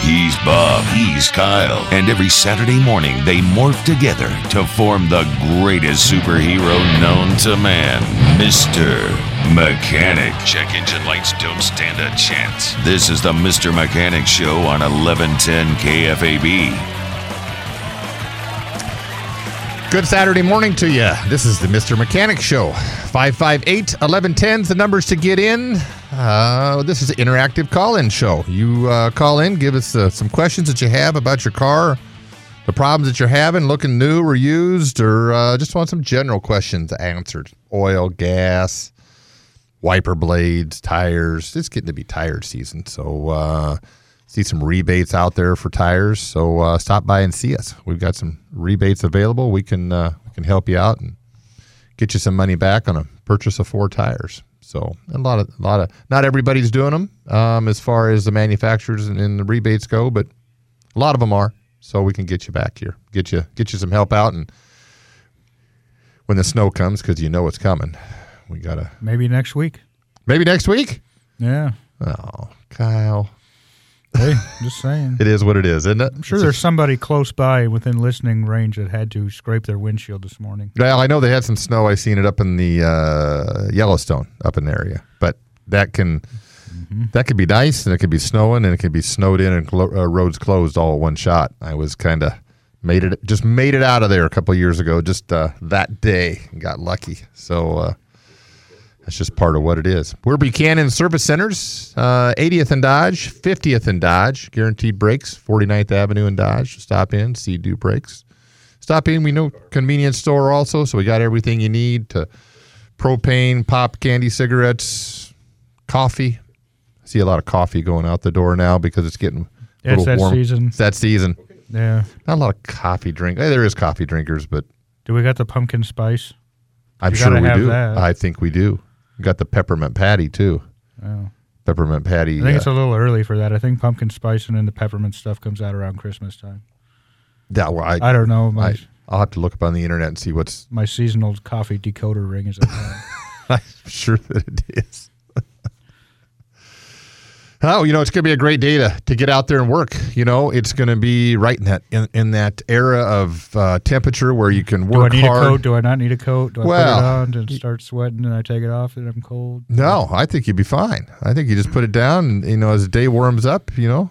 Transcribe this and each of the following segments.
He's Bob, he's Kyle, and every Saturday morning they morph together to form the greatest superhero known to man, Mr. Mechanic. Check engine lights don't stand a chance. This is the Mr. Mechanic Show on 1110 KFAB. Good Saturday morning to you. This is the Mr. Mechanic Show. 558 1110 is the numbers to get in. Uh, this is an interactive call in show. You uh, call in, give us uh, some questions that you have about your car, the problems that you're having, looking new or used, or uh, just want some general questions answered. Oil, gas, wiper blades, tires. It's getting to be tire season. So, uh, see some rebates out there for tires. So uh, stop by and see us. We've got some rebates available. We can we can help you out and get you some money back on a purchase of four tires. So a lot of a lot of not everybody's doing them um, as far as the manufacturers and, and the rebates go, but a lot of them are. So we can get you back here, get you get you some help out, and when the snow comes, because you know it's coming, we gotta maybe next week. Maybe next week. Yeah. Oh, Kyle. Hey, just saying. it is what it is, isn't it? I'm sure it's there's a, somebody close by within listening range that had to scrape their windshield this morning. Well, I know they had some snow. I seen it up in the uh, Yellowstone, up in the area. But that can mm-hmm. that could be nice, and it could be snowing, and it could be snowed in and clo- uh, roads closed all at one shot. I was kind of made it just made it out of there a couple years ago, just uh, that day. Got lucky. So uh, that's just part of what it is. We're Buchanan Service Centers, uh, 80th and Dodge, 50th and Dodge, guaranteed brakes, 49th Avenue and Dodge. Stop in, see do brakes. Stop in. We know convenience store also, so we got everything you need to propane, pop candy, cigarettes, coffee. I see a lot of coffee going out the door now because it's getting yeah, it's that warm. season. It's that season. Yeah, not a lot of coffee drink. Hey, there is coffee drinkers, but do we got the pumpkin spice? I'm sure we do. That. I think we do. Got the peppermint patty too. Oh. Peppermint patty. I think uh, it's a little early for that. I think pumpkin spice and then the peppermint stuff comes out around Christmas time. Yeah, well, I, I don't know. My, I, will have to look up on the internet and see what's my seasonal coffee decoder ring is. I'm sure that it is. Oh, you know, it's going to be a great day to, to get out there and work. You know, it's going to be right in that in, in that era of uh, temperature where you can work Do I need hard. a coat? Do I not need a coat? Do I well, put it on and start sweating and I take it off and I'm cold? No, I think you'd be fine. I think you just put it down and, you know, as the day warms up, you know,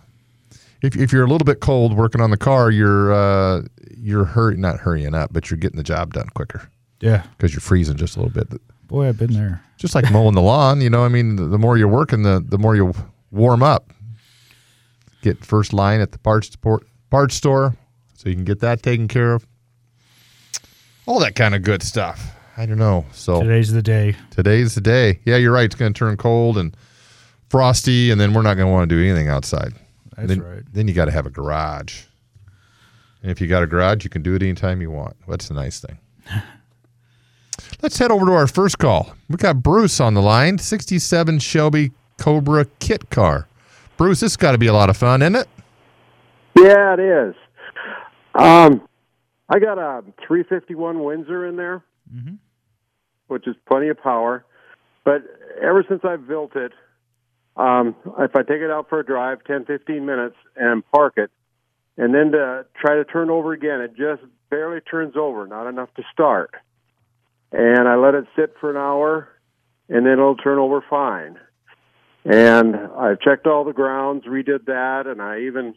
if, if you're a little bit cold working on the car, you're, uh, you're hurry, not hurrying up, but you're getting the job done quicker. Yeah. Because you're freezing just a little bit. Boy, I've been there. Just like mowing the lawn, you know, I mean, the, the more you're working, the, the more you warm up get first line at the parts support, parts store, so you can get that taken care of. All that kind of good stuff. I don't know. So today's the day. Today's the day. Yeah, you're right. It's going to turn cold and frosty, and then we're not going to want to do anything outside. That's then, right. Then you got to have a garage. And if you got a garage, you can do it anytime you want. That's the nice thing. Let's head over to our first call. We got Bruce on the line, 67 Shelby Cobra kit car. Bruce, this has got to be a lot of fun, isn't it? Yeah, it is. Um, I got a 351 Windsor in there, mm-hmm. which is plenty of power. But ever since I've built it, um, if I take it out for a drive, 10, 15 minutes, and park it, and then to try to turn over again, it just barely turns over, not enough to start. And I let it sit for an hour, and then it'll turn over fine. And I've checked all the grounds, redid that, and I even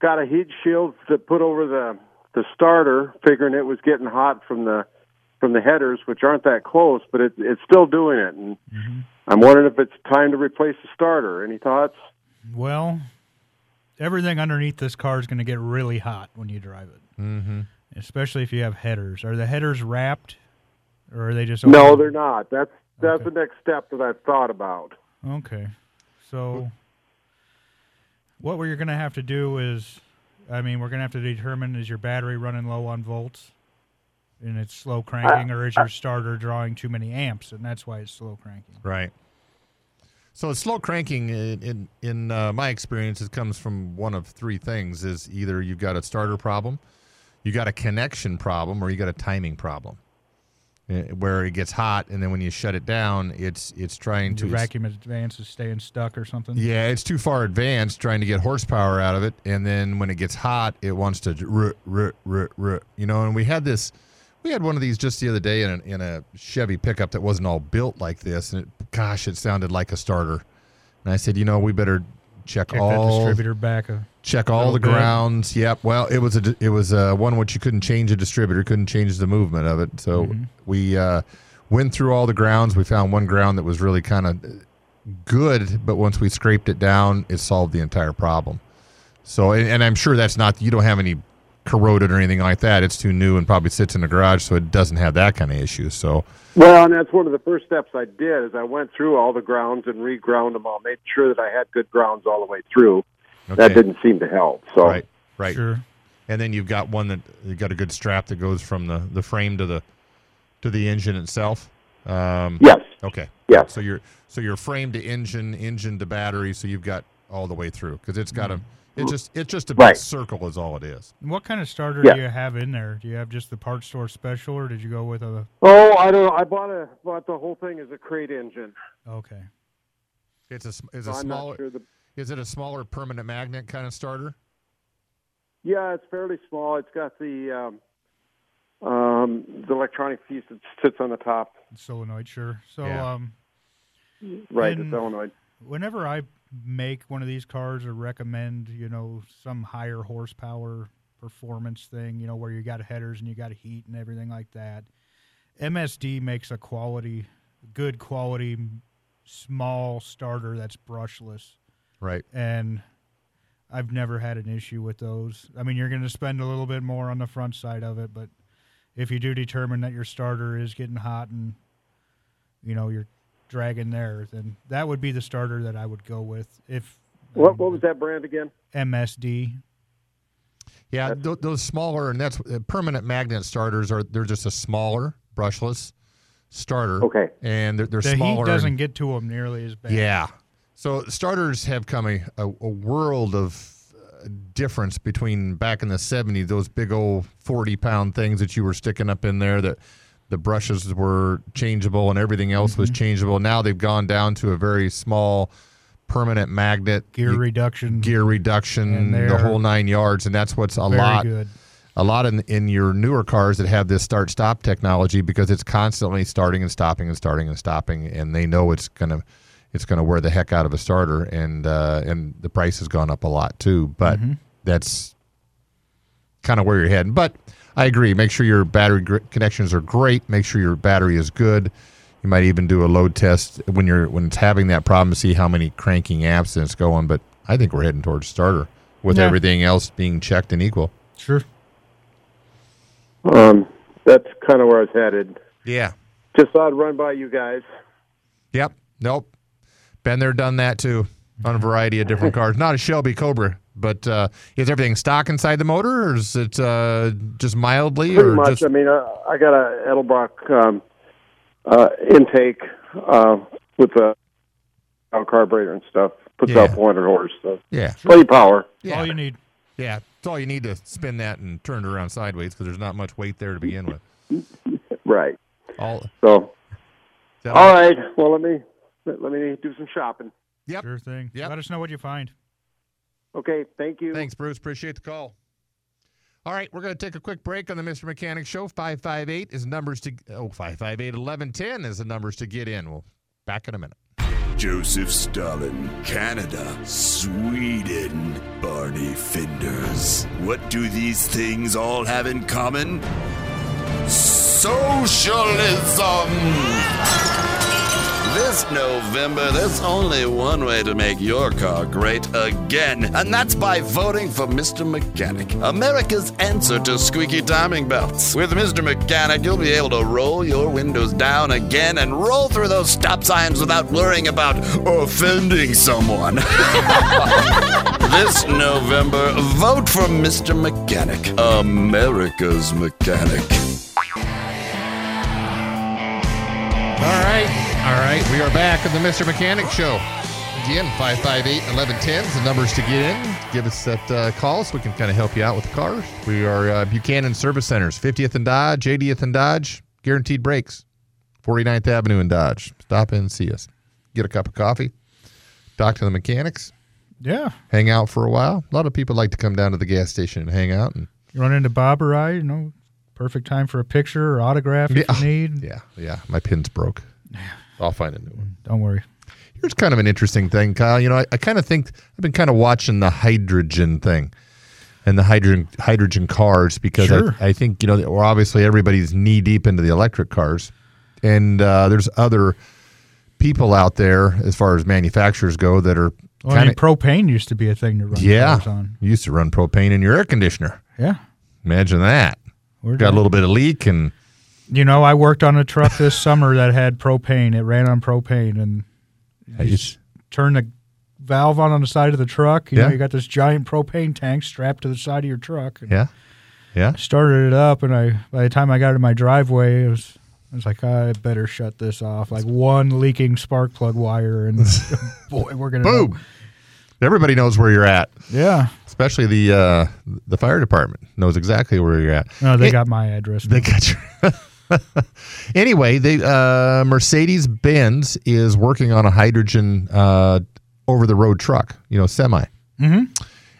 got a heat shield to put over the the starter, figuring it was getting hot from the from the headers, which aren't that close, but it, it's still doing it. And I'm wondering if it's time to replace the starter. Any thoughts? Well, everything underneath this car is going to get really hot when you drive it, mm-hmm. especially if you have headers. Are the headers wrapped, or are they just No, they're not. That's that's Okay. the next step that I've thought about. Okay. So what we're going to have to do is I mean, we're going to have to determine is your battery running low on volts and it's slow cranking or is your starter drawing too many amps and that's why it's slow cranking. Right. So slow cranking, in in, in uh, my experience, it comes from one of three things: is either you've got a starter problem, you got a connection problem, or you got a timing problem, Eh, where it gets hot, and then when you shut it down, it's it's trying The to vacuum advance is staying stuck or something. yeah, it's too far advanced trying to get horsepower out of it, and then when it gets hot, it wants to r- r- r- r- you know. And we had this, we had one of these just the other day in a, in a Chevy pickup that wasn't all built like this, and it, gosh, it sounded like a starter. And I said, you know, we better check, Check all distributor back. A, check all the bit. grounds. Yep. Well, it was a it was uh one which you couldn't change a distributor, couldn't change the movement of it. So Mm-hmm. we uh, went through all the grounds. We found one ground that was really kind of good, but once we scraped it down, it solved the entire problem. So, and, and I'm sure that's not you don't have any corroded or anything like that. It's too new and probably sits in the garage, so it doesn't have that kind of issue. So, Well, and that's one of the first steps I did is I went through all the grounds and reground them all, made sure that I had good grounds all the way through. That didn't seem to help. So right, right. Sure. and then you've got one that you got a good strap that goes from the the frame to the to the engine itself. Um, yes, Okay. yes. So you're so you're frame to engine, engine to battery. So you've got all the way through because it's got a it's just it's just a big Right. circle is all it is. And What kind of starter Yeah. do you have in there? Do you have just the parts store special or did you go with a Oh, I don't. I bought a bought the whole thing as a crate engine. Okay. It's a sm- is So a I'm smaller sure the is it a smaller permanent magnet kind of starter? Yeah, it's fairly small. It's got the um, um, the electronic piece that sits on the top. Solenoid, sure. So Yeah. um Right, And- the solenoid. whenever I make one of these cars or recommend, you know, some higher horsepower performance thing, you know, where you got headers and you got heat and everything like that, MSD makes a quality, good quality, small starter that's brushless. Right. And I've never had an issue with those. I mean, you're going to spend a little bit more on the front side of it, but if you do determine that your starter is getting hot and, you know, you're dragging there, then that would be the starter that I would go with. If What what was that brand again? MSD. Yeah, th- those smaller and that's uh, permanent magnet starters are they're just a smaller brushless starter. Okay. And they're, they're The smaller. heat doesn't get to them nearly as bad. Yeah. So starters have come a, a, a world of uh, difference between back in the 70s, those big old 40 pound things that you were sticking up in there that the brushes were changeable and everything else was changeable. Now they've gone down to a very small permanent magnet Gear reduction. gear reduction, the whole nine yards. And that's what's a lot good. a lot in in your newer cars that have this start stop technology because it's constantly starting and stopping and starting and stopping and they know it's gonna it's gonna wear the heck out of a starter and uh, and the price has gone up a lot too but that's kind of where you're heading but I agree make sure your battery gr- connections are great make sure your battery is good you might even do a load test when you're when it's having that problem to see how many cranking apps amps it's going but I think we're heading towards starter with Yeah. everything else being checked and equal Sure. Um, that's kind of where I was headed. yeah Just thought I'd run by you guys. Yep. Nope. Been there, done that too on a variety of different cars. Not a Shelby Cobra, but uh, is everything stock inside the motor, or is it uh, just mildly, Pretty or much. just I mean, uh, I got a Edelbrock um, uh, intake uh, with a a carburetor and stuff. Puts Yeah. out 400 horse. So yeah, plenty of power. yeah, All you need. yeah? It's all you need to spin that and turn it around sideways because there's not much weight there to begin with. Right. All. So, all right. Well, let me let, let me do some shopping. Yep. Sure thing. Yep. Let us know what you find. Okay. Thank you. Thanks, Bruce. Appreciate the call. All right, we're going to take a quick break on the Mr. Mechanic Show. 558 is numbers to oh 558 1110 is the numbers to get in. We'll back in a minute. Joseph Stalin. Canada, Sweden, Barney Finders. What do these things all have in common? Socialism! This November, there's only one way to make your car great again, and that's by voting for Mr. Mechanic, America's answer to squeaky timing belts. With Mr. Mechanic, you'll be able to roll your windows down again and roll through those stop signs without worrying about offending someone. this November, vote for Mr. Mechanic, America's Mechanic. All right. All right. We are back on the Mr. Mechanic Show. Again, 558 1110 is the numbers to get in. Give us that uh, call so we can kind of help you out with the cars. We are uh, Buchanan Service Centers, 50th and Dodge, 80th and Dodge, guaranteed brakes, 49th Avenue and Dodge. Stop in and see us. Get a cup of coffee, talk to the mechanics, Yeah. hang out for a while. A lot of people like to come down to the gas station and hang out. And You run into Bob or I, you know, perfect time for a picture or autograph if Yeah. you need. yeah, yeah, my pin's broke. I'll find a new one. Don't worry. Here's kind of an interesting thing, Kyle. You know, I, I kind of think I've been kind of watching the hydrogen thing and the hydrogen hydrogen cars because Sure. I, I think you know we're obviously everybody's knee deep into the electric cars, and uh, there's other people out there as far as manufacturers go that are Well, I mean, propane used to be a thing to run yeah cars on. used to run propane in your air conditioner. Yeah. Imagine that. We're Got a little bit of leak and You know, I worked on a truck this summer that had propane. It ran on propane, and I just- turn the valve on on the side of the truck. You Yeah. know, you got this giant propane tank strapped to the side of your truck. And yeah, yeah. I started it up, and I by the time I got to my driveway, it was I was like, I better shut this off. Like one leaking spark plug wire, and boy, we're gonna know. Boom. Everybody knows where you're at. Yeah. especially the uh, the fire department knows exactly where you're at. No, they It- got my address. they got your. anyway, they uh, Mercedes Benz is working on a hydrogen uh, over the road truck, you know, semi, mm-hmm.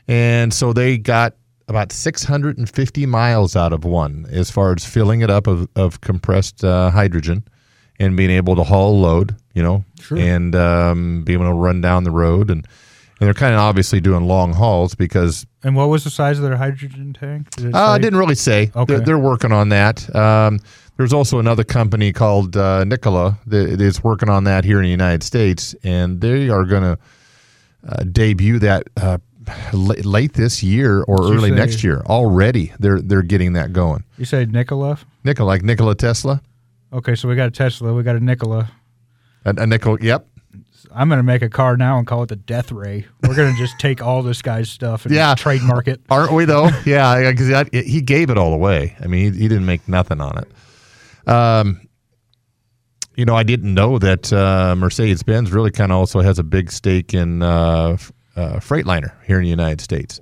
and so they got about 650 miles out of one as far as filling it up of, of compressed uh, hydrogen and being able to haul a load, you know, Sure. and um, being able to run down the road and. And they're kind of obviously doing long hauls because And what was the size of their hydrogen tank? Did it Uh, I didn't really say. Okay. They're, they're working on that. Um, there's also another company called uh, Nikola that is working on that here in the United States, and they are going to uh, debut that uh, late, late this year or Did early say- next year. Already, they're they're getting that going. You say Nikola? Nikola, like Nikola Tesla, Okay, so we got a Tesla, we got a Nikola. a, a Nikola. Yep. I'm gonna make a car now and call it the Death Ray. We're gonna just take all this guy's stuff and Yeah. trademark it. Aren't we though? yeah, because he gave it all away. I mean, he, he didn't make nothing on it. Um, you know, I didn't know that uh, Mercedes Benz really kind of also has a big stake in uh, uh, Freightliner here in the United States.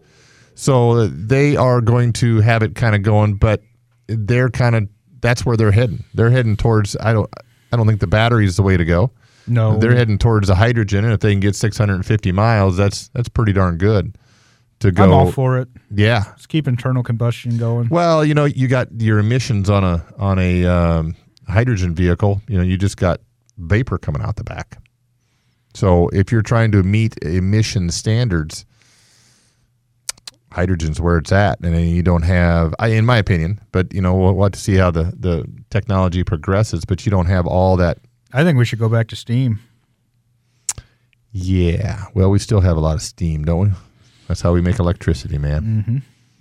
So they are going to have it kind of going, but they're kind of that's where they're heading. They're heading towards. I don't. I don't think the battery is the way to go. No, They're heading towards the hydrogen, and if they can get 650 miles, that's that's pretty darn good to go. I'm all for it. Yeah. Let's keep internal combustion going. Well, you know, you got your emissions on a on a um, hydrogen vehicle. You know, you just got vapor coming out the back. So if you're trying to meet emission standards, hydrogen's where it's at, and then you don't have, I, in my opinion, but you know, we'll, we'll have to see how the the technology progresses. But you don't have all that. I think we should go back to steam. Yeah. Well, we still have a lot of steam, don't we? That's how we make electricity, man. Mm-hmm.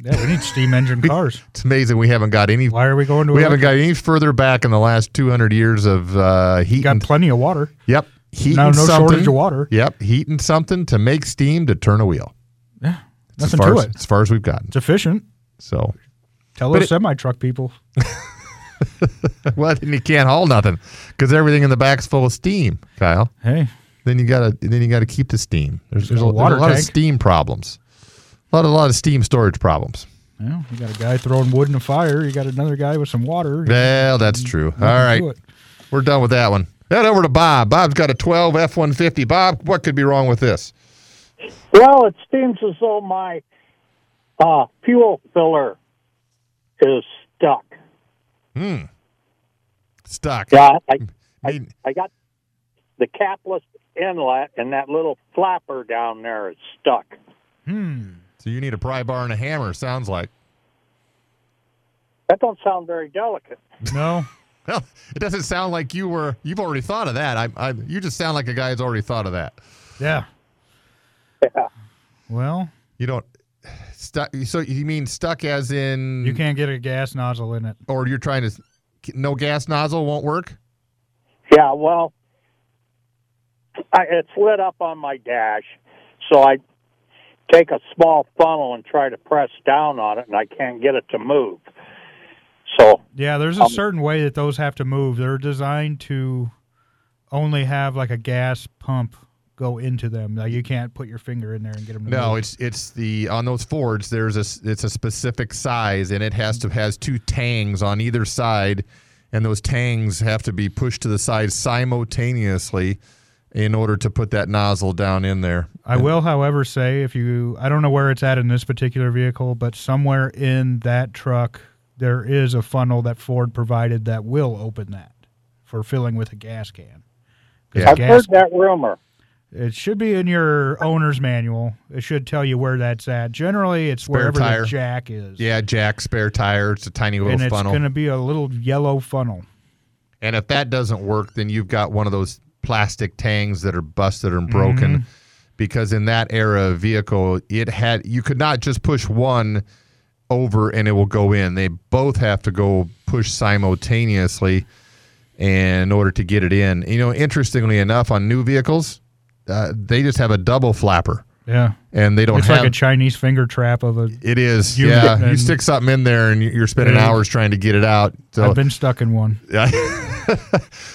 Yeah, we need steam engine cars. It's amazing we haven't got any. Why are we going to? We haven't got any further back in the last 200 years of uh, heat. got and- plenty of water. Yep. Heating No, no shortage of water. Yep. Heating something to make steam to turn a wheel. Yeah, nothing far to as, it. As far as we've gotten. It's efficient. So, Tell those semi truck people. well, then you can't haul nothing because everything in the back's full of steam, Kyle. Hey, Then you gotta then you gotta keep the steam. There's, there's, a, a there's a lot of steam problems. A lot of a lot of steam storage problems. well, you got a guy throwing wood in a fire. You got another guy with some water. Well, that's true. All right. Nothing right, to it. we're done with that one. Head over to Bob. Bob's got a 12 F-150. Bob, what could be wrong with this? Well, it seems as though my uh, fuel filler is stuck. Hmm. Stuck. Yeah, I, I, I got the capless inlet and that little flapper down there is stuck. Hmm. So you need a pry bar and a hammer. Sounds like. That don't sound very delicate. No. Well, it doesn't sound like you were. You've already thought of that. I, I, you just sound like a guy who's already thought of that. Yeah. Yeah. Well, You don't stuck. So you mean stuck as in you can't get a gas nozzle in it. or you're trying to no gas nozzle won't work? Yeah, well, I, it's lit up on my dash, so I take a small funnel and try to press down on it, and I can't get it to move. So Yeah, there's a Um, certain way that those have to move. They're designed to only have like a gas pump go into them. Like you can't put your finger in there and get them to No, move. it's it's the on those Fords. There's a it's a specific size, and it has to has two tangs on either side, and those tangs have to be pushed to the side simultaneously in order to put that nozzle down in there. I will, however, say if you, I don't know where it's at in this particular vehicle, but somewhere in that truck, there is a funnel that Ford provided that will open that for filling with a gas can. 'Cause Yeah. I've gas, heard that rumor. it should be in your owner's manual. It should tell you where that's at. Generally, it's Spare wherever tire. the jack is. Yeah, jack, spare tire. It's a tiny little and it's funnel. going to be a little yellow funnel. And if that doesn't work, then you've got one of those plastic tangs that are busted and broken. Mm-hmm. Because in that era of vehicle, it had you could not just push one over and it will go in. They both have to go push simultaneously in order to get it in. You know, interestingly enough, on new vehicles, uh, they just have a double flapper, Yeah. and they don't it's have. like a Chinese finger trap of a. it is, unit yeah. You stick something in there, and you're spending Yeah. hours trying to get it out. So I've been stuck in one. yeah.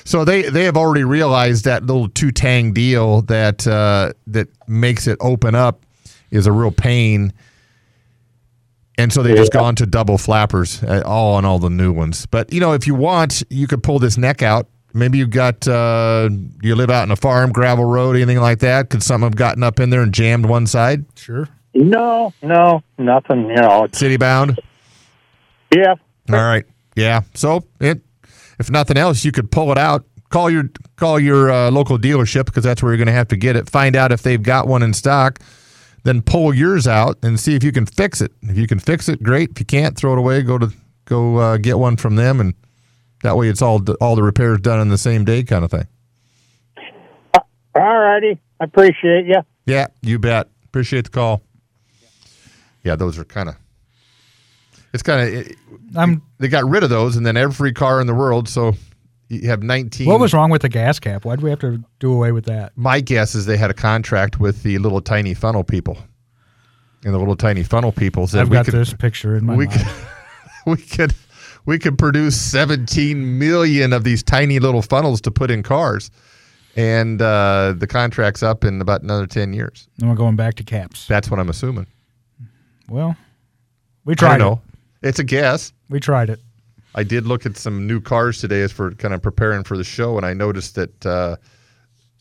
so they they have already realized that little two tang deal that uh, that makes it open up is a real pain, and so they just gone to double flappers, uh, all on all the new ones. But you know, if you want, you could pull this neck out. Maybe you've got uh, you live out in a farm, gravel road, anything like that. Could something have gotten up in there and jammed one side? Sure. No, no, nothing. You know, City bound. yeah. All right. Yeah. So it, if nothing else, you could pull it out. Call your call your uh, local dealership because that's where you're going to have to get it. Find out if they've got one in stock. Then pull yours out and see if you can fix it. If you can fix it, great. If you can't, throw it away. Go to go uh, get one from them, and that way it's all all the repairs done in the same day, kind of thing. Uh, all righty. I appreciate you. Yeah, you bet. Appreciate the call. Yeah, those are kind of. It's kind of I'm. they got rid of those, and then every car in the world. So you have 19. What was wrong with the gas cap? Why would we have to do away with that? My guess is they had a contract with the little tiny funnel people, and the little tiny funnel people said I've we got could, this picture in my we mind. could, we could, we could produce 17 million of these tiny little funnels to put in cars, and uh, the contract's up in about another 10 years. And we're going back to caps. That's what I'm assuming. Well, we tried it. know. It's a guess. We tried it. I did look at some new cars today as for kind of preparing for the show, and I noticed that uh,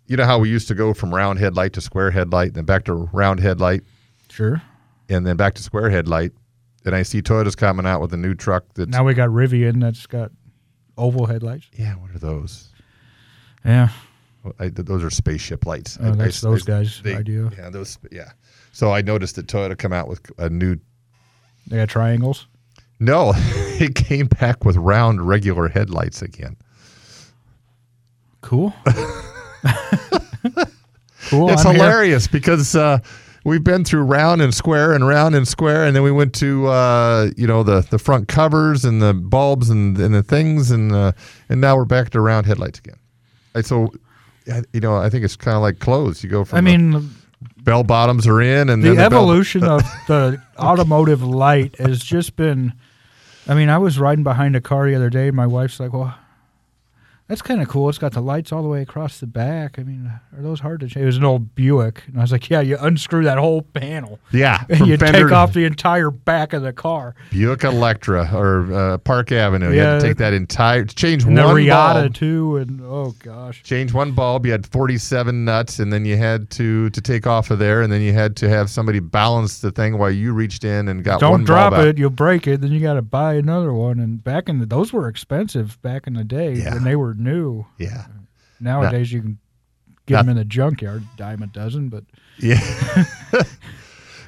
you know how we used to go from round headlight to square headlight, and then back to round headlight, Sure. and then back to square headlight. And I see Toyota's coming out with a new truck that's Now we got Rivian that's got oval headlights. yeah. What are those? Yeah. I, th- those are spaceship lights. Oh, I- that's I- those guys' idea. Yeah, those. Yeah. So I noticed that Toyota come out with a new. They got triangles. No, it came back with round regular headlights again. Cool. cool. it's I'm here. hilarious because uh, we've been through round and square and round and square, and then we went to uh, you know the the front covers and the bulbs and, and the things, and uh, and now we're back to round headlights again. And so, I- you know, I think it's kind of like clothes. You go from I mean, bell bottoms are in, and the then the bell- evolution of the automotive light has just been. I mean, I was riding behind a car the other day, and my wife's like, "Well, that's kind of cool. It's got the lights all the way across the back. I mean, are those hard to change?" It was an old Buick, and I was like, "Yeah, you unscrew that whole panel, yeah, and you fender take off the entire back of the car." Buick Electra or uh, Park Avenue. You had Yeah. to take that entire change And the one Reatta bulb. too, and oh gosh, change one bulb. You had 47 nuts, and then you had to to take off of there, and then you had to have somebody balance the thing while you reached in and got don't one drop bulb out. it, you'll break it. Then you got to buy another one. And back in the those were expensive back in the day Yeah. when they were new. Yeah, Nowadays you can get them in the junkyard, dime a dozen. But Yeah.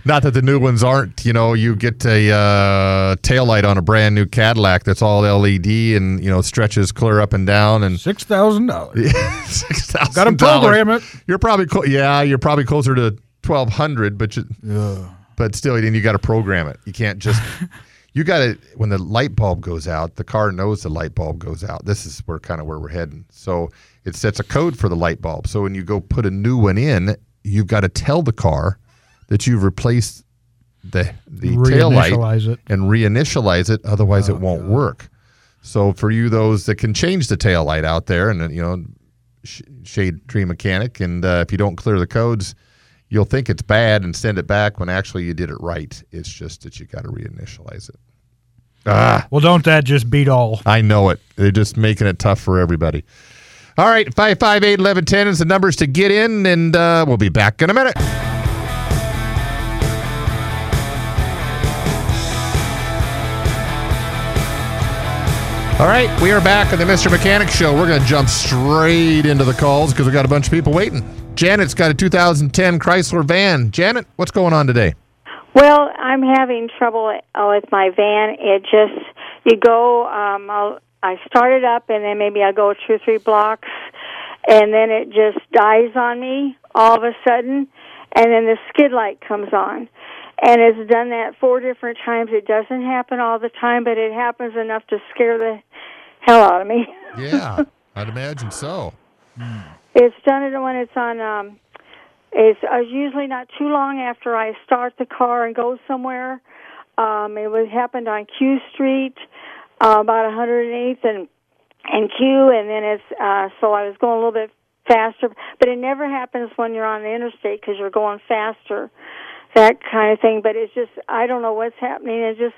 Not that the new ones aren't. You know, you get a uh, tail light on a brand new Cadillac that's all LED and you know stretches clear up and down and six thousand dollars. six thousand. Got to program it. You're probably yeah. You're probably closer to twelve hundred, but you, but still, then you got to program it. You can't just. you got to when the light bulb goes out, the car knows the light bulb goes out. This is where kind of where we're heading. So it sets a code for the light bulb. So when you go put a new one in, you've got to tell the car that you've replaced the the tail light it. and reinitialize it. Otherwise, it won't work. So for you, those that can change the tail light out there, and you know, sh- shade tree mechanic, and uh, if you don't clear the codes, you'll think it's bad and send it back when actually you did it right. It's just that you got to reinitialize it. Ah, Well, don't that just beat all? I know it. They're just making it tough for everybody. All right, 558 1110 is the numbers to get in, and uh, we'll be back in a minute. All right, we are back on the Mr. Mechanic Show. We're going to jump straight into the calls because we got a bunch of people waiting. Janet's got a 2010 Chrysler van. Janet, what's going on today? Well, I'm having trouble uh, with my van. It just you go. Um, I'll, I start it up, and then maybe I go two or three blocks, and then it just dies on me all of a sudden, and then the skid light comes on. And it's done that four different times. It doesn't happen all the time, but it happens enough to scare the hell out of me. Yeah, I'd imagine so. It's done it when it's on. Um, it's uh, usually not too long after I start the car and go somewhere. Um, it was happened on Q Street, uh, about 108th and and Q, and then it's uh, so I was going a little bit faster. But it never happens when you're on the interstate because you're going faster, that kind of thing. But it's just I don't know what's happening. It just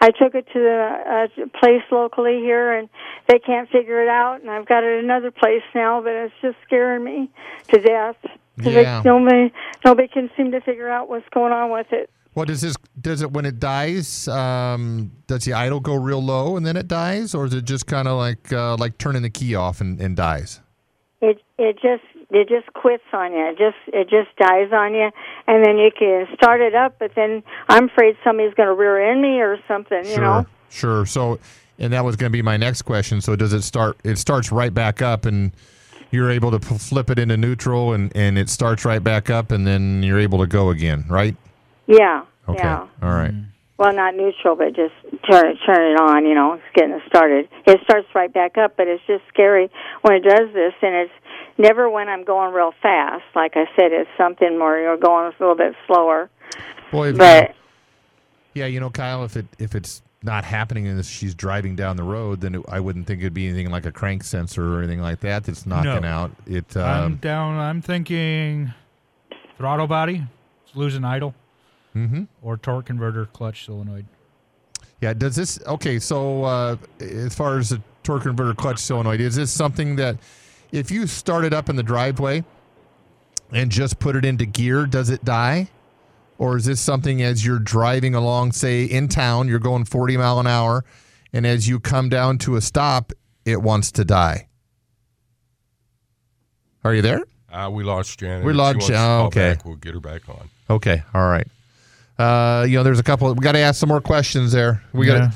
I took it to the uh, place locally here, and they can't figure it out. And I've got it another place now, but it's just scaring me to death. Yeah. nobody nobody can seem to figure out what's going on with it. What does this? Does it when it dies? Um, does the idle go real low and then it dies, or is it just kind of like uh, like turning the key off and, and dies? It it just it just quits on you. It just it just dies on you, and then you can start it up, but then I'm afraid somebody's going to rear end me or something. You know. sure. So, and that was going to be my next question. So, does it start? It starts right back up, and you're able to flip it into neutral, and and it starts right back up, and then you're able to go again, right? Yeah. Okay. Yeah. All right. Mm-hmm. Well, not neutral, but just turn it turn it on. You know, it's getting it started. It starts right back up, but it's just scary when it does this, and it's never when I'm going real fast. Like I said, it's something more you're going a little bit slower. Boy, But yeah, you know, Kyle, if it if it's not happening and she's driving down the road, then it, I wouldn't think it'd be anything like a crank sensor or anything like that that's knocking No. out. It I'm um, down. I'm thinking throttle body, it's losing idle, mhm. or torque converter, clutch solenoid. Yeah, does this okay? So, uh, as far as the torque converter clutch solenoid, is this something that if you start it up in the driveway and just put it into gear, does it die? Or is this something as you're driving along, say in town, you're going 40 mile an hour, and as you come down to a stop, it wants to die? Are you there? Uh, we lost Janet. We lost wants Ja- okay. back, we'll get her back on. Okay, all right. Uh, you know, there's a couple. We got to ask some more questions there. We got. Yeah.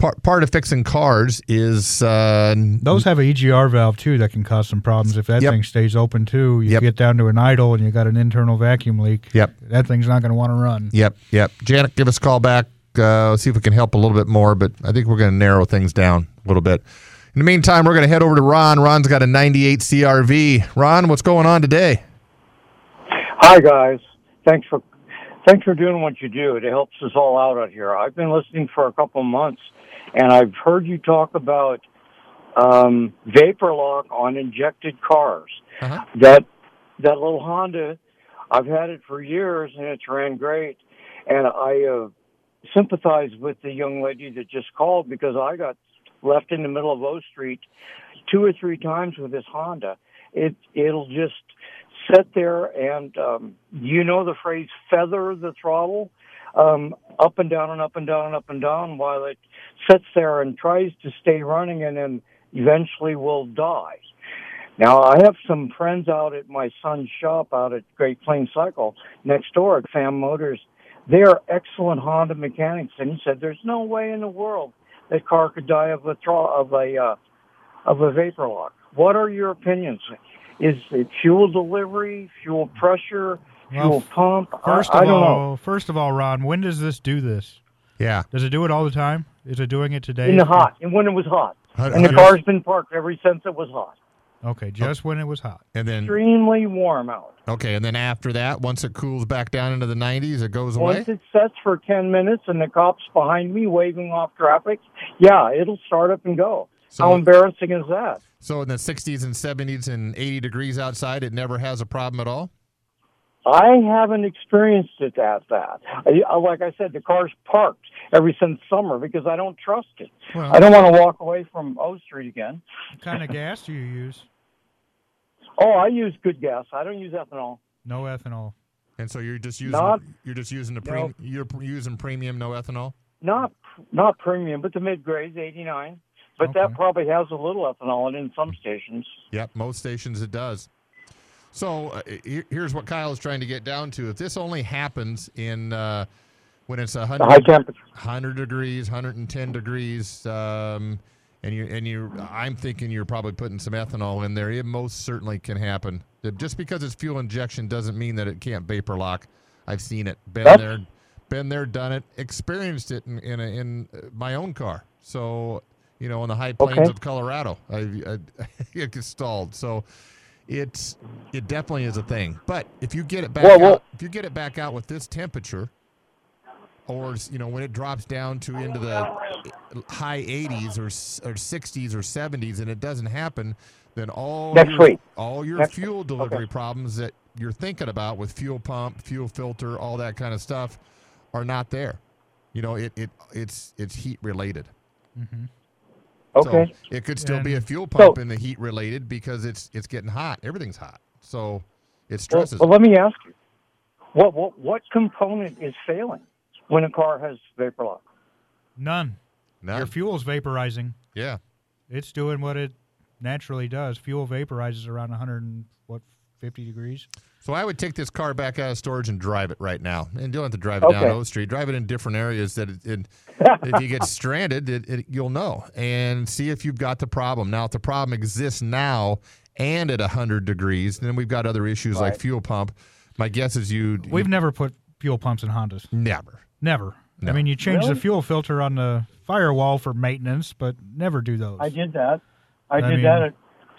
Got part part of fixing cars is uh, Those have a EGR valve too that can cause some problems if that Yep. thing stays open too. You Yep. get down to an idle and you got an internal vacuum leak. Yep. That thing's not going to want to run. Yep, yep. Janet, give us a call back. Uh, see if we can help a little bit more, but I think we're going to narrow things down a little bit. In the meantime, we're going to head over to Ron. Ron's got a 98 CRV. Ron, what's going on today? Hi guys, thanks for thanks for doing what you do. It helps us all out out here. I've been listening for a couple months, and I've heard you talk about um, vapor lock on injected cars. Uh-huh. That that little Honda, I've had it for years, and it's ran great. And I uh, sympathize with the young lady that just called because I got left in the middle of O Street two or three times with this Honda. It it'll just sit there and um, you know the phrase feather the throttle um, up and down and up and down and up and down while it sits there and tries to stay running and then eventually will die. Now, I have some friends out at my son's shop out at Great Plains Cycle next door at Fam Motors. They are excellent Honda mechanics, and he said there's no way in the world that car could die of a tro- of a uh, of a vapor lock. What are your opinions? Is it fuel delivery, fuel pressure, fuel Well, pump? First I, of I don't all, know. first of all, Ron, when does this do this? Yeah. Does it do it all the time? Is it doing it today? In the hot, and when it was hot, Hun- and the hun- car's been parked ever since it was hot. Okay, oh. just when it was hot. And then Extremely warm out. okay, and then after that, once it cools back down into the 90s, it goes away. Once it sets for 10 minutes and the cop's behind me waving off traffic, yeah, it'll start up and go. So- How embarrassing is that? So in the 60s and 70s and 80 degrees outside, it never has a problem at all. I haven't experienced it at that. I, I- like I said, the car's parked ever since summer because I don't trust it. Well- I don't want to walk away from O Street again. What kind of gas do you use? Oh, I use good gas. I don't use ethanol. No ethanol. And so you're just using Not- you're just using the No. you're using premium no ethanol. Not not premium, but the mid grades, 89. But that probably has a little ethanol in in some stations. Yep, most stations it does. So uh, here's what Kyle is trying to get down to. If this only happens in uh, when it's a hundred high temperature. 100 degrees, 110 degrees, um, and you and you, I'm thinking you're probably putting some ethanol in there. It most certainly can happen. Just because it's fuel injection doesn't mean that it can't vapor lock. I've seen it, been That's- there, been there, done it, experienced it in in, a, in uh, my own car. So you know, on the high plains Okay. of Colorado, I, I it gets stalled. So it's it definitely is a thing. But if you get it back Well, out, well- if you get it back out with this temperature, or you know when it drops down to into the eh, high 80s or or 60s or 70s and it doesn't happen, then all Next your, week. all your Next- fuel okay. delivery problems that you're thinking about with fuel pump, fuel filter, all that kind of stuff are not there. You know, it, it it's it's heat related. Mm-hmm. Okay. So it could still be a fuel pump in the heat related because it's it's getting hot. Everything's hot. So it Well, stresses. well, let me ask you, what, what what component is failing when a car has vapor lock? None. None. Your fuel's vaporizing. Yeah. It's doing what it naturally does. Fuel vaporizes around 100 and what 50 degrees. So I would take this car back out of storage and drive it right now. And you don't have to drive it down O Street. Drive it in different areas that it, it, if you get stranded, it, it, you'll know and see if you've got the problem. Now, if the problem exists now and at 100 degrees, then we've got other issues like fuel pump. My guess is you We've never put fuel pumps in Hondas. never. Never. No. I mean, you change Really? the fuel filter on the firewall for maintenance, but never do those. I did that. I, I did mean- that at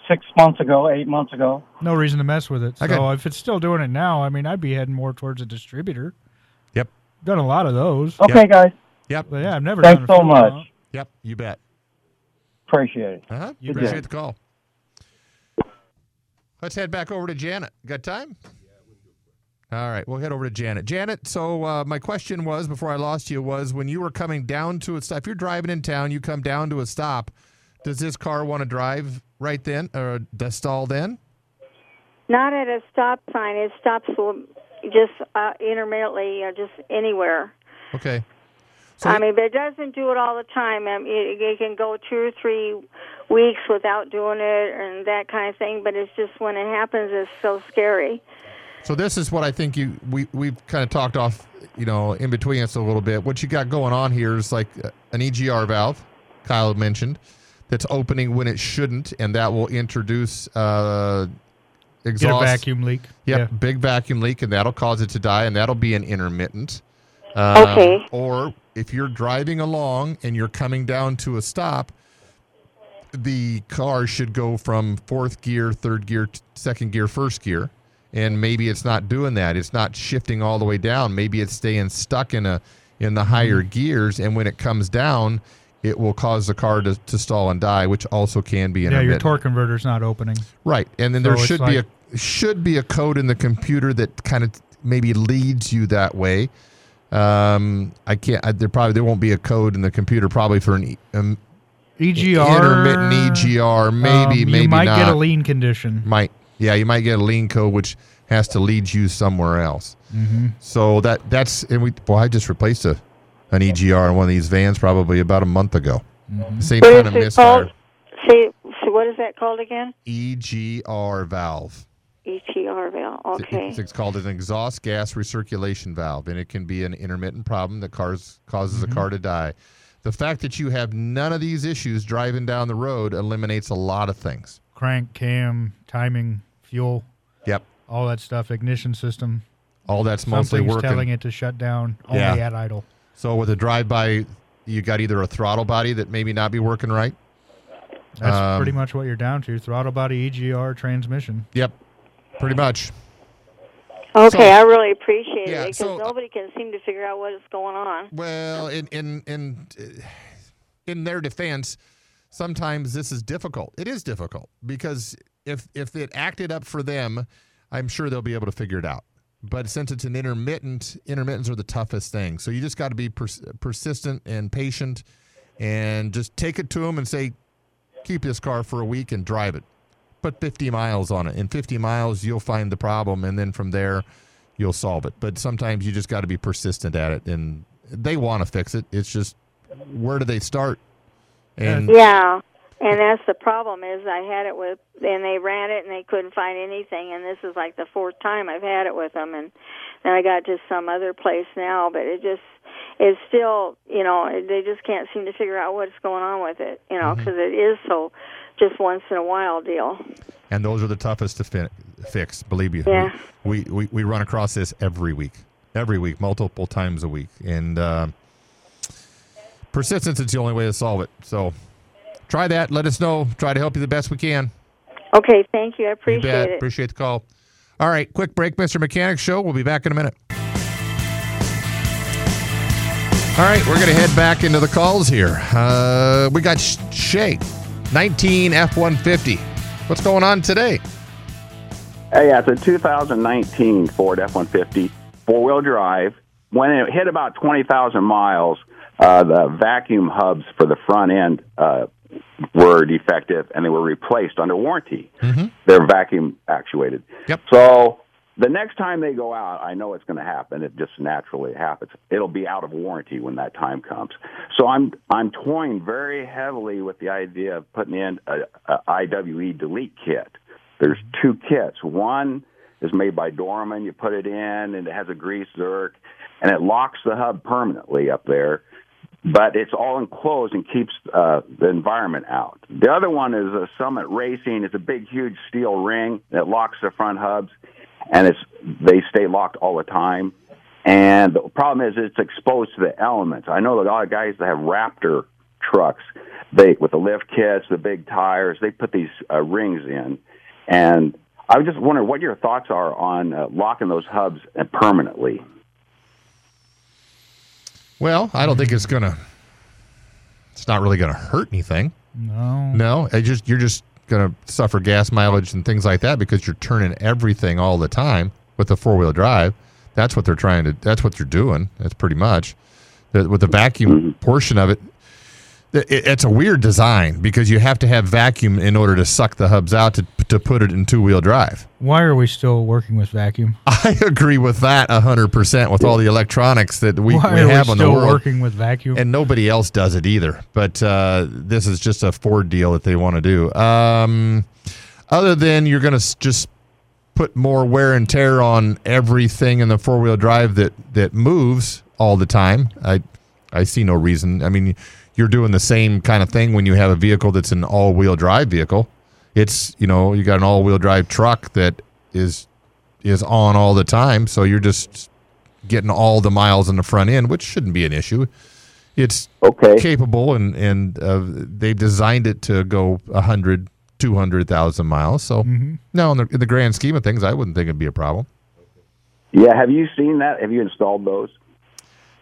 six months ago, eight months ago. No reason to mess with it. So Okay. if it's still doing it now, I mean, I'd be heading more towards a distributor. Yep. Done a lot of those. Okay, guys, Yep. But yeah, I've never Thanks done a so much. pump. Yep. You bet. appreciate it. Uh-huh. You Appreciate bet. the call. Let's head back over to Janet. Got time? Yeah, we do. All right, we'll head over to Janet. Janet, so uh, my question was before I lost you was when you were coming down to a stop, if you're driving in town, you come down to a stop, does this car want to drive right then or to stall then? Not at a stop sign. It stops just uh, intermittently or just anywhere. Okay. So I mean, but it doesn't do it all the time. I mean, it, it can go two or three weeks without doing it and that kind of thing. But it's just when it happens, it's so scary. So this is what I think you we we've kind of talked off, you know, in between us a little bit. What you got going on here is like uh, an EGR valve, Kyle mentioned, that's opening when it shouldn't, and that will introduce uh, Get a exhaust. vacuum leak. Yep, Yeah. big vacuum leak, and that'll cause it to die, and that'll be an intermittent. Uh, Okay. Or if you're driving along and you're coming down to a stop, the car should go from fourth gear, third gear, second gear, first gear, and maybe it's not doing that. It's not shifting all the way down. Maybe it's staying stuck in a in the higher Mm-hmm. gears, and when it comes down, it will cause the car to, to stall and die, which also can be an Yeah, your torque converter's not opening. Right, and then So there should be a should be a code in the computer that kind of maybe leads you that way. Um, I can't. I, there probably there won't be a code in the computer probably for an um, EGR. intermittent EGR. Maybe, um, maybe you might not. get a lean condition. Might yeah, you might get a lean code which has to lead you somewhere else. Mm-hmm. So that that's and we. Boy, I just replaced a an EGR in one of these vans probably about a month ago. Mm-hmm. Same But kind of it misfire. supposed, see, what is that called again? EGR valve. EGR valve. Okay. It's, it's called an exhaust gas recirculation valve, and it can be an intermittent problem that cars, causes a car to die. The fact that you have none of these issues driving down the road eliminates a lot of things. Crank, cam, timing, fuel. Yep. All that stuff. Ignition system. All that's mostly Something's working. telling it to shut down only Yeah. at idle. So with a drive-by, you got either a throttle body that maybe not be working right. That's Um, pretty much what you're down to. Throttle body, EGR, transmission. Yep, pretty much. Okay, So- I really appreciate Yeah, it because so- nobody can seem to figure out what is going on. Well, in in in in their defense, sometimes this is difficult. It is difficult because if if it acted up for them, I'm sure they'll be able to figure it out. But since it's an intermittent, intermittents are the toughest thing. So you just got to be pers- persistent and patient, and just take it to them and say, keep this car for a week and drive it. Put 50 miles on it. In 50 miles, you'll find the problem, and then from there, you'll solve it. But sometimes you just got to be persistent at it, and they want to fix it. It's just where do they start? And Yeah, and that's the problem is I had it with, and they ran it and they couldn't find anything, and this is like the fourth time I've had it with them, and then I got to some other place now, but it just it's still, you know, they just can't seem to figure out what's going on with it, you know, because is so just once in a while deal. and those are the toughest to fi- fix. Believe me, Yeah. we, we we run across this every week, every week, multiple times a week, and uh, persistence is the only way to solve it. So try that. Let us know. Try to help you the best we can. Okay, thank you. I appreciate bet. it. Appreciate the call. All right, quick break, Mr. Mechanic Show. We'll be back in a minute. All right, we're going to head back into the calls here. Uh, we got Sh- Shay, 19 F 150. What's going on today? Hey, yeah, it's a 2019 Ford F-150 four-wheel drive. When it hit about 20,000 miles, uh, the vacuum hubs for the front end uh, were defective, and they were replaced under warranty. Mm-hmm. They're vacuum actuated. Yep. So the next time they go out, I know it's going to happen. It just naturally happens. It'll be out of warranty when that time comes. So I'm I'm toying very heavily with the idea of putting in a, a IWE delete kit. There's two kits. One is made by Dorman. You put it in, and it has a grease zerk, and it locks the hub permanently up there. But it's all enclosed and keeps uh, the environment out. The other one is a Summit Racing. It's a big, huge steel ring that locks the front hubs, and it's they stay locked all the time. And the problem is it's exposed to the elements. I know that a lot of guys that have Raptor trucks, they with the lift kits, the big tires, they put these uh, rings in, and I was just wondering what your thoughts are on uh, locking those hubs permanently. Well, I don't think it's going to, it's not really going to hurt anything. No. No, I just you're just going to suffer gas mileage and things like that because you're turning everything all the time with the four wheel drive. That's what they're trying to. That's what they're doing. That's pretty much with the vacuum mm-hmm. portion of it. It- It's a weird design because you have to have vacuum in order to suck the hubs out to to put it in two wheel drive. Why are we still working with vacuum? I agree with that hundred percent with all the electronics that we, we have we on the still world. working with vacuum? and nobody else does it either. But uh, this is just a Ford deal that they want to do. Um, other than you're going to just put more wear and tear on everything in the four wheel drive that that moves all the time. I I see no reason. I mean, you're doing the same kind of thing when you have a vehicle that's an all wheel drive vehicle. It's you know you got an all wheel drive truck that is is on all the time, so you're just getting all the miles in the front end, which shouldn't be an issue. It's okay. capable, and and uh, they've designed it to go 100, 200,000 miles. So no, in the, in the grand scheme of things, I wouldn't think it'd be a problem. Yeah, have you seen that? Have you installed those?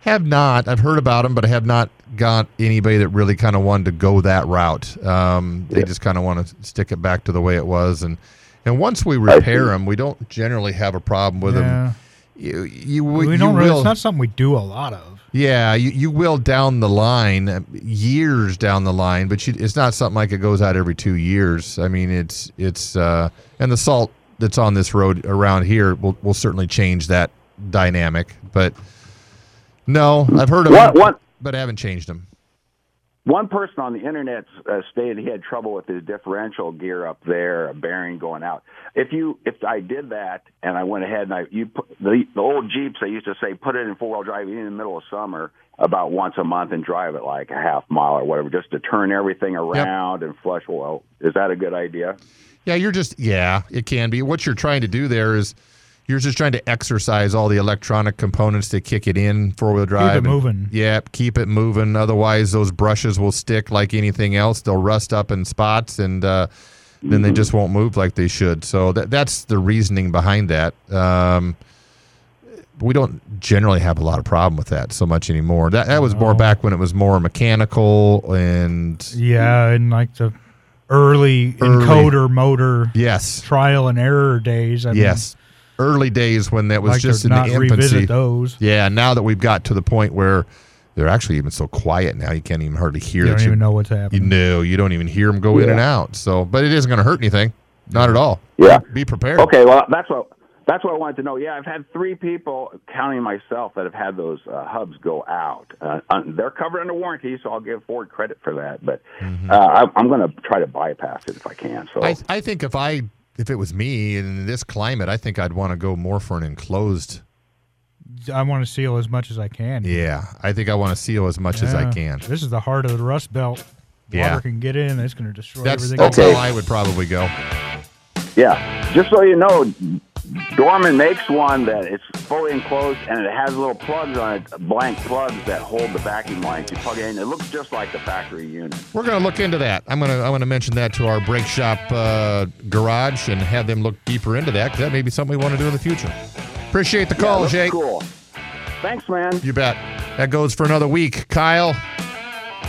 Have not. I've heard about them, but I have not got anybody that really kind of wanted to go that route. Um, they just kind of want to stick it back to the way it was, and and once we repair them, we don't generally have a problem with Yeah. them. You, you, we you don't really. will- It's not something we do a lot of. Yeah, you, you will down the line, uh, years down the line, but you, it's not something like it goes out every two years. I mean, it's it's uh, and the salt that's on this road around here will will certainly change that dynamic. But no, I've heard of What- them, but I haven't changed them. one person on the internet uh, stated he had trouble with his differential gear up there, a bearing going out. If you, if I did that and I went ahead and I, you put the, the old Jeeps, they used to say put it in four wheel drive in the middle of summer about once a month and drive it like a half mile or whatever, just to turn everything around and flush oil. Is that a good idea? Yeah, you're just yeah, it can be. What you're trying to do there is you're just trying to exercise all the electronic components to kick it in four wheel drive. Keep it and- moving. Yeah, keep it moving. Otherwise, those brushes will stick like anything else. They'll rust up in spots, and uh, then they just won't move like they should. So that that's the reasoning behind that. Um, we don't generally have a lot of problem with that so much anymore. That that was more back when it was more mechanical and Yeah, in like the early, Early. encoder motor yes, trial and error days. I mean, yes. Early days when that was like just to in the infancy. those. Yeah, now that we've got to the point where they're actually even so quiet now, you can't even hardly hear. You don't even know what's happening. You know, you don't even hear them go in and out. So, but it isn't going to hurt anything, not at all. Yeah. Be prepared. Okay, well that's what that's what I wanted to know. Yeah, I've had three people, counting myself, that have had those uh, hubs go out. Uh, uh, they're covered under warranty, so I'll give Ford credit for that. But uh, I, I'm going to try to bypass it if I can. So I I think if I if it was me in this climate, I think I'd want to go more for an enclosed. I want to seal as much as I can. Yeah, I think I want to seal as much as I can. This is the heart of the Rust Belt. Water Yeah. can get in. It's going to destroy That's everything. that's Okay. how I would probably go. Yeah, just so you know, Dorman makes one that it's fully enclosed and it has little plugs on it, blank plugs that hold the vacuum lines. You plug it in, it looks just like the factory unit. We're going to look into that. I'm going to I'm going to mention that to our brake shop uh, garage and have them look deeper into that 'cause that may be something we want to do in the future. Appreciate the call, looks Jake. Cool. Thanks, man. You bet. That goes for another week. Kyle,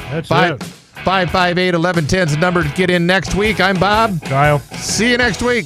That's five it. Five five eight eleven ten is the number to get in next week. I'm Bob. Kyle. See you next week.